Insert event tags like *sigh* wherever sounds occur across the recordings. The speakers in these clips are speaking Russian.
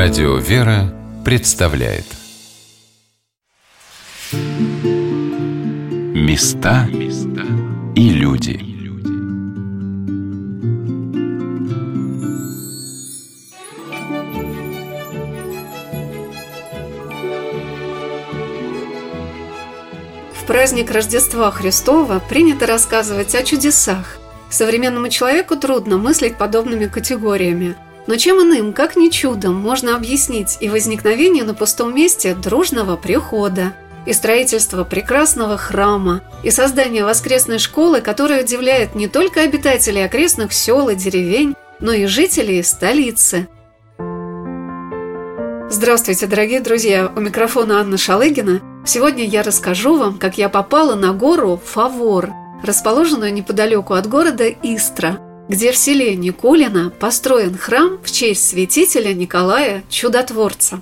Радио «Вера» представляет. Места и люди. В праздник Рождества Христова принято рассказывать о чудесах. Современному человеку трудно мыслить подобными категориями – но чем иным, как не чудом, можно объяснить и возникновение на пустом месте дружного прихода, и строительство прекрасного храма, и создание воскресной школы, которая удивляет не только обитателей окрестных сел и деревень, но и жителей столицы. Здравствуйте, дорогие друзья! У микрофона Анна Шалыгина. Сегодня я расскажу вам, как я попала на гору Фавор, расположенную неподалеку от города Истра – где в селе Никулино построен храм в честь святителя Николая Чудотворца.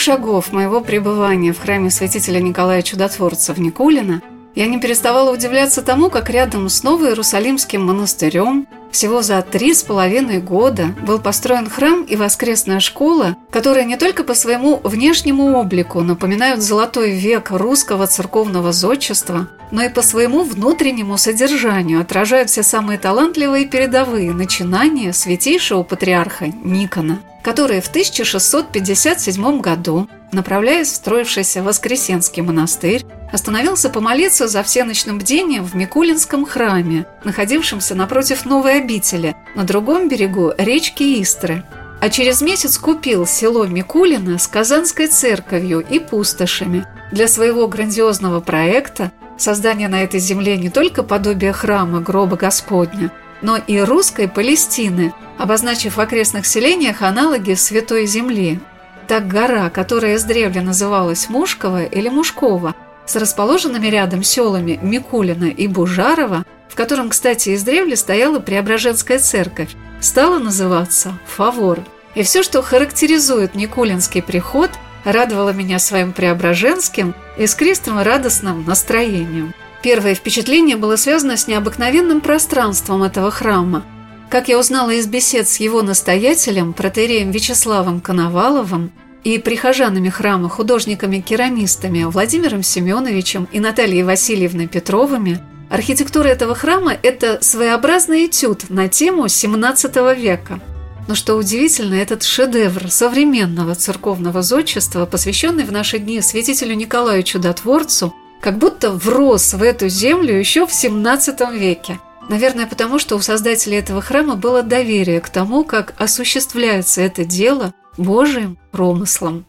Первых шагов моего пребывания в храме святителя Николая Чудотворца в Никулино я не переставала удивляться тому, как рядом с Новоиерусалимским монастырем всего за три с половиной года был построен храм и воскресная школа, которые не только по своему внешнему облику напоминают золотой век русского церковного зодчества, но и по своему внутреннему содержанию отражают все самые талантливые и передовые начинания святейшего патриарха Никона, который в 1657 году, направляясь в строившийся Воскресенский монастырь, остановился помолиться за всеночным бдением в Микулинском храме, находившемся напротив новой обители, на другом берегу речки Истры. А через месяц купил село Микулино с Казанской церковью и пустошами для своего грандиозного проекта создания на этой земле не только подобия храма гроба Господня, но и русской Палестины, обозначив в окрестных селениях аналоги Святой Земли. Так гора, которая издревле называлась Мушкова или Мушкова, с расположенными рядом селами Микулина и Бужарова, в котором, кстати, издревле стояла Преображенская церковь, стала называться Фавор. И все, что характеризует Никулинский приход, радовало меня своим преображенским, искристым радостным настроением. Первое впечатление было связано с необыкновенным пространством этого храма. Как я узнала из бесед с его настоятелем, протереем Вячеславом Коноваловым, и прихожанами храма, художниками-керамистами Владимиром Семеновичем и Натальей Васильевной Петровыми, архитектура этого храма – это своеобразный этюд на тему XVII века. Но что удивительно, этот шедевр современного церковного зодчества, посвященный в наши дни святителю Николаю Чудотворцу, как будто врос в эту землю еще в XVII веке. Наверное, потому что у создателей этого храма было доверие к тому, как осуществляется это дело Божьим промыслом.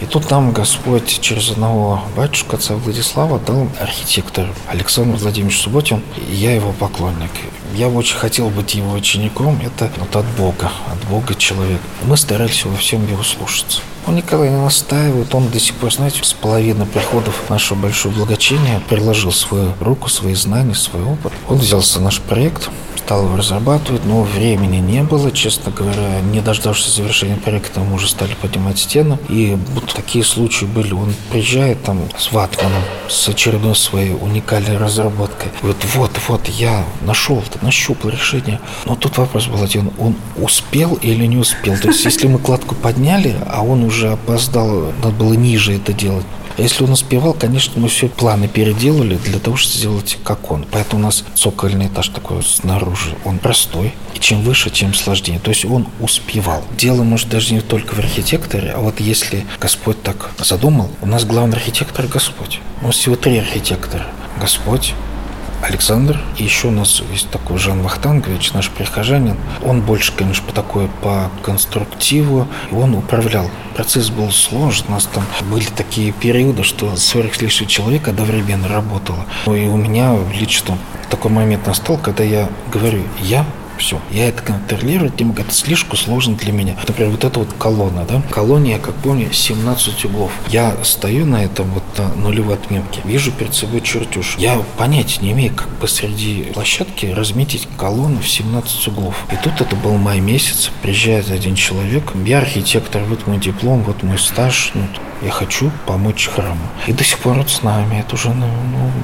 И тут нам Господь через одного батюшка, отца Владислава, дал архитектор Александр Владимирович Субботин. И я его поклонник. Я очень хотел быть его учеником. Это вот от Бога, от Бога человек. Мы старались во всем его слушаться. Он никогда не настаивает, он до сих пор, знаете, с половины приходов нашего большого благочиния приложил свою руку, свои знания, свой опыт. Он взялся наш проект, стал его разрабатывать, но времени не было, честно говоря. Не дождавшись завершения проекта, мы уже стали поднимать стены. И вот такие случаи были. Он приезжает там с ватманом, с очередной своей уникальной разработкой. Говорит, вот, вот, я нашел, нащупал решение. Но тут вопрос был один, он успел или не успел? То есть, если мы кладку подняли, а он уже опоздал, надо было ниже это делать, если он успевал, конечно, мы все планы переделали для того, чтобы сделать как он. Поэтому у нас цокольный этаж такой снаружи. Он простой. И чем выше, тем сложнее. То есть он успевал. Дело, может, даже не только в архитекторе, а вот если Господь так задумал, у нас главный архитектор Господь. У нас всего три архитектора. Господь, Александр. И еще у нас есть такой Жан Вахтангович, наш прихожанин. Он больше, конечно, по такой по конструктиву. И он управлял. Процесс был сложен. У нас там были такие периоды, что 40 с лишним человек одновременно работало. И у меня лично такой момент настал, когда я говорю, я все. Я это контролирую, тем это слишком сложно для меня. Например, вот эта вот колонна, да? Колония, как помню, 17 углов. Я стою на этом вот на нулевой отметке, вижу перед собой чертеж. Я понятия не имею, как посреди площадки разметить колонну в 17 углов. И тут это был май месяц, приезжает один человек, я архитектор, вот мой диплом, вот мой стаж, ну, я хочу помочь храму. И до сих пор вот с нами. Это уже ну,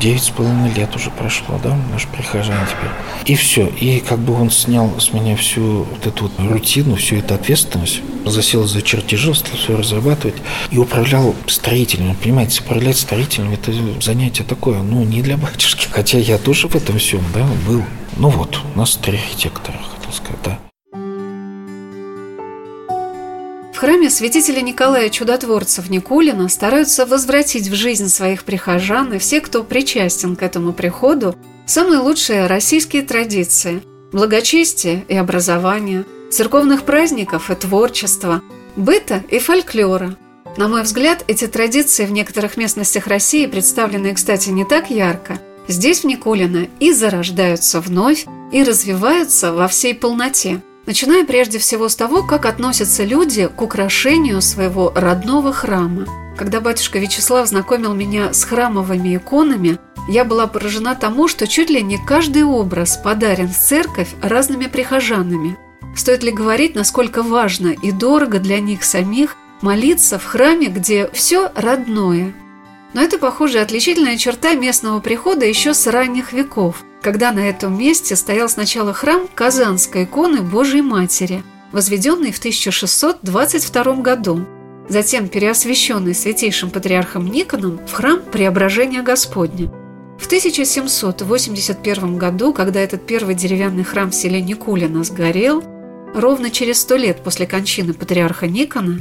девять с половиной лет уже прошло, да, наш прихожан теперь. И все. И как бы он снял с меня всю вот эту вот рутину, всю эту ответственность, засел за чертежи, стал все разрабатывать и управлял строителем. Понимаете, управлять строителем – это занятие такое, ну, не для батюшки. Хотя я тоже в этом всем, да, был. Ну вот, у нас три архитектора, хотел сказать, да. В храме святителя Николая Чудотворца в Никулино стараются возвратить в жизнь своих прихожан и все, кто причастен к этому приходу, самые лучшие российские традиции – благочестие и образование, церковных праздников и творчества, быта и фольклора. На мой взгляд, эти традиции в некоторых местностях России представлены, кстати, не так ярко. Здесь, в Никулино, и зарождаются вновь, и развиваются во всей полноте – Начиная прежде всего с того, как относятся люди к украшению своего родного храма. Когда батюшка Вячеслав знакомил меня с храмовыми иконами, я была поражена тому, что чуть ли не каждый образ подарен в церковь разными прихожанами. Стоит ли говорить, насколько важно и дорого для них самих молиться в храме, где все родное – но это, похоже, отличительная черта местного прихода еще с ранних веков, когда на этом месте стоял сначала храм Казанской иконы Божьей Матери, возведенный в 1622 году, затем переосвященный святейшим патриархом Никоном в храм Преображения Господня. В 1781 году, когда этот первый деревянный храм в селе Никулино сгорел, ровно через сто лет после кончины патриарха Никона,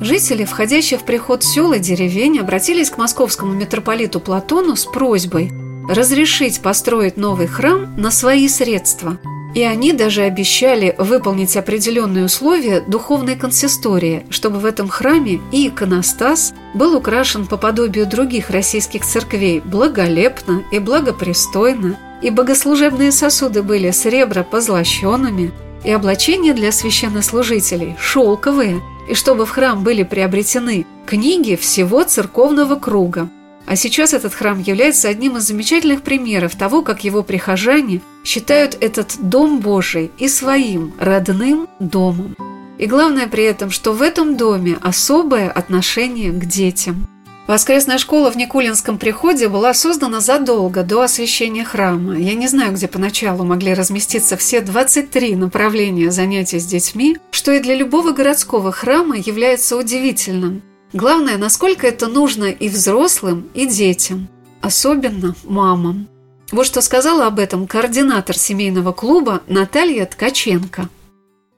Жители, входящие в приход сел и деревень, обратились к московскому митрополиту Платону с просьбой разрешить построить новый храм на свои средства. И они даже обещали выполнить определенные условия духовной консистории, чтобы в этом храме и иконостас был украшен по подобию других российских церквей благолепно и благопристойно, и богослужебные сосуды были сребро позлощенными, и облачения для священнослужителей шелковые – и чтобы в храм были приобретены книги всего церковного круга. А сейчас этот храм является одним из замечательных примеров того, как его прихожане считают этот Дом Божий и своим родным домом. И главное при этом, что в этом доме особое отношение к детям – Воскресная школа в Никулинском приходе была создана задолго до освящения храма. Я не знаю, где поначалу могли разместиться все 23 направления занятий с детьми, что и для любого городского храма является удивительным. Главное, насколько это нужно и взрослым, и детям, особенно мамам. Вот что сказала об этом координатор семейного клуба Наталья Ткаченко.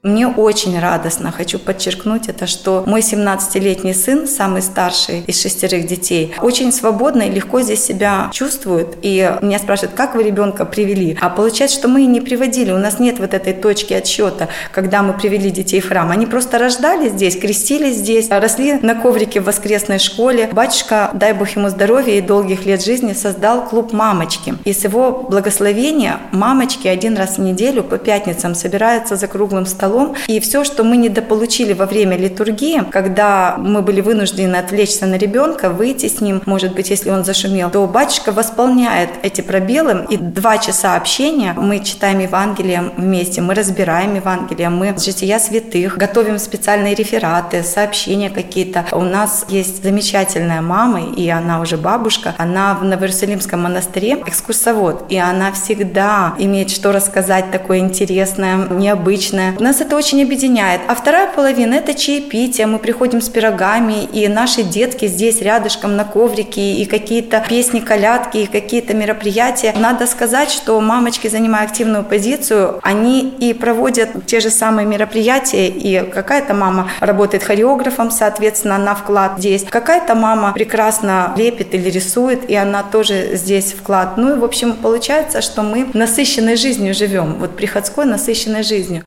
Мне очень радостно, хочу подчеркнуть это, что мой 17-летний сын, самый старший из шестерых детей, очень свободно и легко здесь себя чувствует. И меня спрашивают, как вы ребенка привели? А получается, что мы не приводили, у нас нет вот этой точки отсчета, когда мы привели детей в храм. Они просто рождались здесь, крестились здесь, росли на коврике в воскресной школе. Батюшка, дай Бог ему здоровья и долгих лет жизни, создал клуб «Мамочки». И с его благословения мамочки один раз в неделю по пятницам собираются за круглым столом. И все, что мы недополучили во время литургии, когда мы были вынуждены отвлечься на ребенка, выйти с ним, может быть, если он зашумел, то батюшка восполняет эти пробелы. И два часа общения мы читаем Евангелие вместе, мы разбираем Евангелие, мы жития святых, готовим специальные рефераты, сообщения какие-то. У нас есть замечательная мама, и она уже бабушка, она в Новоиерусалимском монастыре экскурсовод, и она всегда имеет что рассказать такое интересное, необычное. Нас это очень объединяет. А вторая половина – это чаепитие. Мы приходим с пирогами, и наши детки здесь рядышком на коврике, и какие-то песни, колядки, и какие-то мероприятия. Надо сказать, что мамочки, занимая активную позицию, они и проводят те же самые мероприятия, и какая-то мама работает хореографом, соответственно, она вклад здесь. Какая-то мама прекрасно лепит или рисует, и она тоже здесь вклад. Ну и, в общем, получается, что мы насыщенной жизнью живем, вот приходской насыщенной жизнью.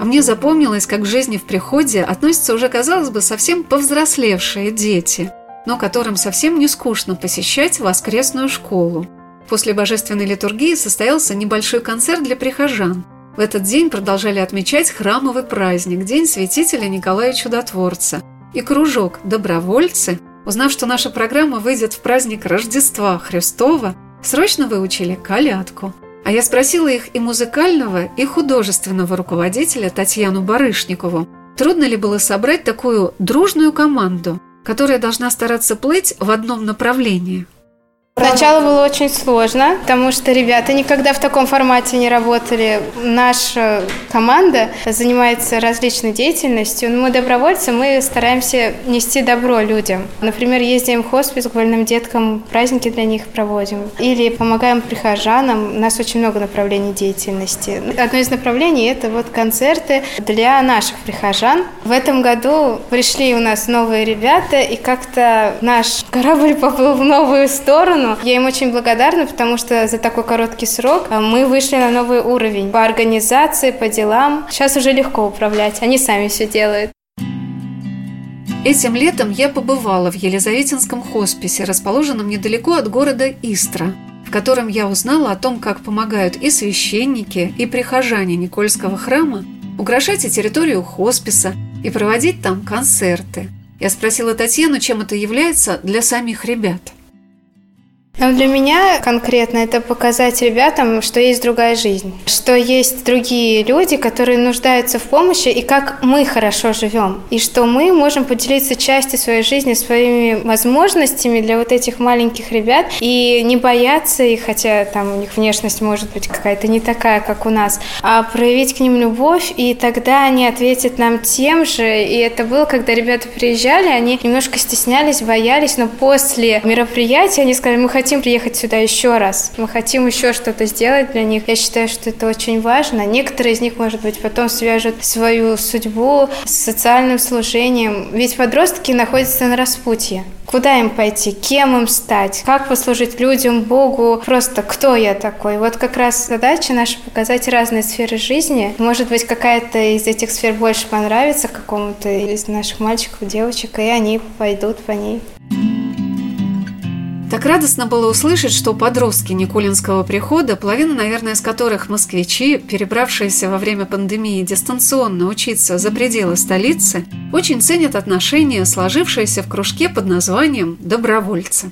А мне запомнилось, как к жизни в приходе относятся уже, казалось бы, совсем повзрослевшие дети, но которым совсем не скучно посещать воскресную школу. После божественной литургии состоялся небольшой концерт для прихожан. В этот день продолжали отмечать храмовый праздник – День святителя Николая Чудотворца. И кружок «Добровольцы», узнав, что наша программа выйдет в праздник Рождества Христова, срочно выучили колядку – а я спросила их и музыкального, и художественного руководителя Татьяну Барышникову, трудно ли было собрать такую дружную команду, которая должна стараться плыть в одном направлении – Сначала было очень сложно, потому что ребята никогда в таком формате не работали. Наша команда занимается различной деятельностью. Но мы добровольцы, мы стараемся нести добро людям. Например, ездим в хоспис к больным деткам, праздники для них проводим. Или помогаем прихожанам. У нас очень много направлений деятельности. Одно из направлений – это вот концерты для наших прихожан. В этом году пришли у нас новые ребята, и как-то наш корабль *laughs* поплыл в новую сторону. Я им очень благодарна, потому что за такой короткий срок а, мы вышли на новый уровень по организации, по делам. Сейчас уже легко управлять, они сами все делают. Этим летом я побывала в Елизаветинском хосписе, расположенном недалеко от города Истра, в котором я узнала о том, как помогают и священники, и прихожане Никольского храма украшать и территорию хосписа, и проводить там концерты. Я спросила Татьяну, чем это является для самих ребят – но для меня конкретно это показать ребятам, что есть другая жизнь, что есть другие люди, которые нуждаются в помощи, и как мы хорошо живем, и что мы можем поделиться частью своей жизни, своими возможностями для вот этих маленьких ребят, и не бояться их, хотя там у них внешность может быть какая-то не такая, как у нас, а проявить к ним любовь, и тогда они ответят нам тем же. И это было, когда ребята приезжали, они немножко стеснялись, боялись, но после мероприятия они сказали, мы хотим хотим приехать сюда еще раз, мы хотим еще что-то сделать для них. Я считаю, что это очень важно. Некоторые из них, может быть, потом свяжут свою судьбу с социальным служением. Ведь подростки находятся на распутье. Куда им пойти? Кем им стать? Как послужить людям, Богу? Просто кто я такой? Вот как раз задача наша показать разные сферы жизни. Может быть, какая-то из этих сфер больше понравится какому-то из наших мальчиков, девочек, и они пойдут по ней. Так радостно было услышать, что подростки Никулинского прихода, половина, наверное, из которых москвичи, перебравшиеся во время пандемии дистанционно учиться за пределы столицы, очень ценят отношения, сложившиеся в кружке под названием «добровольцы».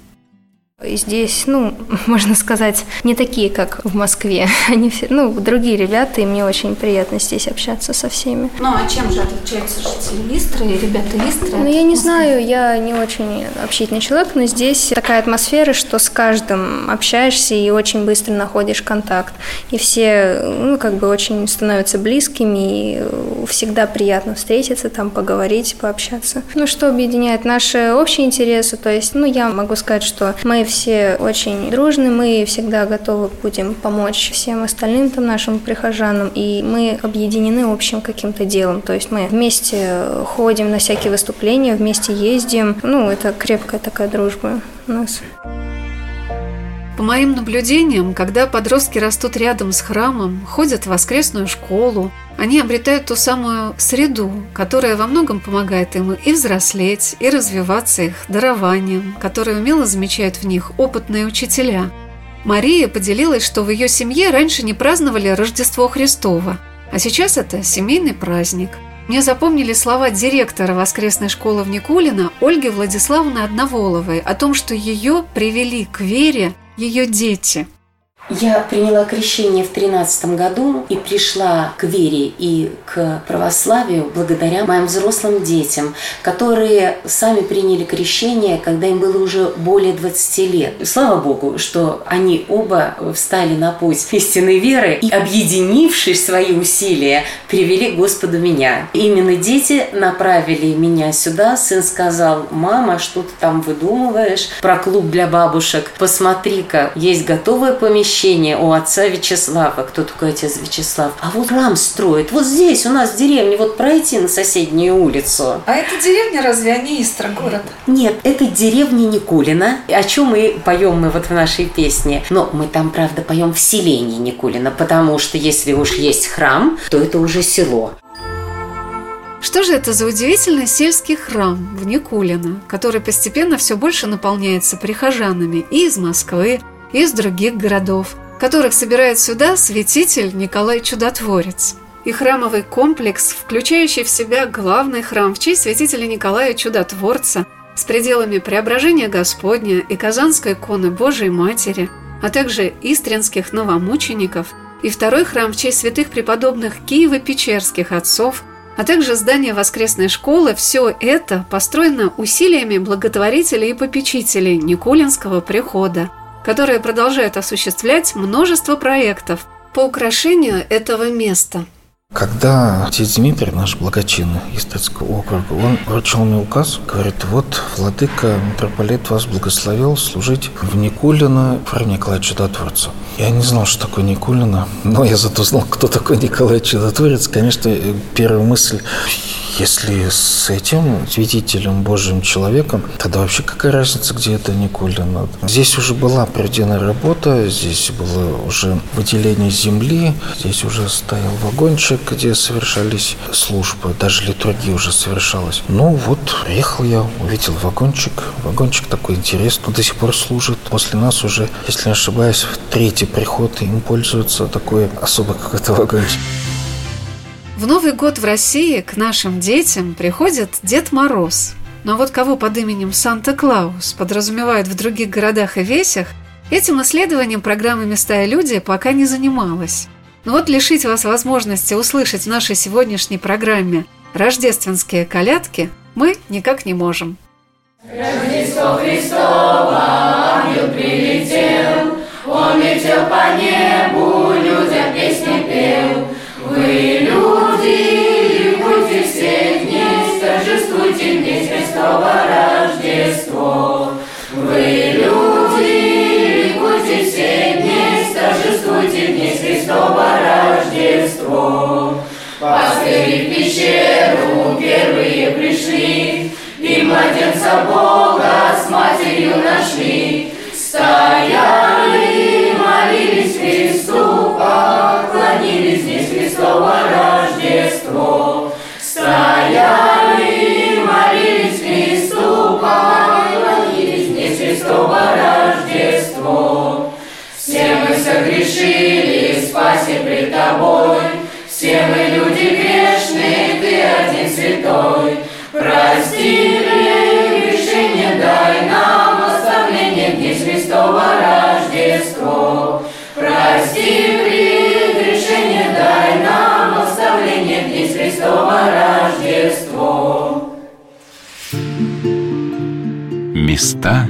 Здесь, ну, *laughs* можно сказать, не такие, как в Москве. *laughs* Они все, ну, другие ребята, и мне очень приятно здесь общаться со всеми. Ну, а чем же отличаются жители Истры и ребята Истры? Ну, я не знаю, я не очень общительный человек, но здесь такая атмосфера, что с каждым общаешься и очень быстро находишь контакт. И все, ну, как бы очень становятся близкими, и всегда приятно встретиться, там, поговорить, пообщаться. Ну, что объединяет наши общие интересы, то есть, ну, я могу сказать, что мои все очень дружны, мы всегда готовы будем помочь всем остальным там нашим прихожанам, и мы объединены общим каким-то делом. То есть мы вместе ходим на всякие выступления, вместе ездим. Ну, это крепкая такая дружба у нас. Моим наблюдениям, когда подростки растут рядом с храмом, ходят в воскресную школу, они обретают ту самую среду, которая во многом помогает им и взрослеть, и развиваться их дарованием, которое умело замечают в них опытные учителя. Мария поделилась, что в ее семье раньше не праздновали Рождество Христово, а сейчас это семейный праздник. Мне запомнили слова директора воскресной школы в Никулино Ольги Владиславовны Одноволовой о том, что ее привели к вере ее дети – я приняла крещение в 13 году и пришла к вере и к православию благодаря моим взрослым детям, которые сами приняли крещение, когда им было уже более 20 лет. Слава Богу, что они оба встали на путь истинной веры и, объединившись свои усилия, привели к Господу меня. Именно дети направили меня сюда. Сын сказал, мама, что ты там выдумываешь про клуб для бабушек? Посмотри-ка, есть готовое помещение, крещение у отца Вячеслава. Кто такой отец Вячеслав? А вот храм строит. Вот здесь у нас в деревне, вот пройти на соседнюю улицу. А это деревня разве, а не Истра город? Нет, это деревня Никулина, о чем мы поем мы вот в нашей песне. Но мы там, правда, поем в селении Никулина, потому что если уж есть храм, то это уже село. Что же это за удивительный сельский храм в Никулино, который постепенно все больше наполняется прихожанами и из Москвы, из других городов, которых собирает сюда святитель Николай Чудотворец. И храмовый комплекс, включающий в себя главный храм в честь святителя Николая Чудотворца с пределами Преображения Господня и Казанской иконы Божией Матери, а также истринских новомучеников, и второй храм в честь святых преподобных Киева-Печерских отцов, а также здание воскресной школы – все это построено усилиями благотворителей и попечителей Никулинского прихода – которые продолжают осуществлять множество проектов по украшению этого места. Когда отец Дмитрий, наш благочинный из Тецкого округа, он вручил мне указ, говорит, вот, владыка, митрополит вас благословил служить в Никулино храме Николая Чудотворца. Я не знал, что такое Никулино, но я зато знал, кто такой Николай Чудотворец. Конечно, первая мысль, если с этим свидетелем Божьим человеком, тогда вообще какая разница, где это Никулина? Здесь уже была проведена работа, здесь было уже выделение земли, здесь уже стоял вагончик, где совершались службы, даже литургия уже совершалась. Ну вот, приехал я, увидел вагончик. Вагончик такой интересный, до сих пор служит. После нас уже, если не ошибаюсь, в третий приход им пользуется такой особый какой-то вагончик. В Новый год в России к нашим детям приходит Дед Мороз. Но вот кого под именем Санта-Клаус подразумевают в других городах и весях, этим исследованием программы «Места и люди» пока не занималась. Но вот лишить вас возможности услышать в нашей сегодняшней программе рождественские колядки мы никак не можем. Рождество Христово, ангел прилетел, он летел по небу, людям песни пел. Вы люди, будьте все дни, торжествуйте дни Христово Рождество. Вы Рождество. Пастыри в пещеру первые пришли, и младенца Бога с матерью нашли. Стояли, молились Христу, поклонились здесь Христово Рождество. Стояли, молились Христу, поклонились здесь Христово Рождество. Все мы согрешили, спаси пред Тобой, Места.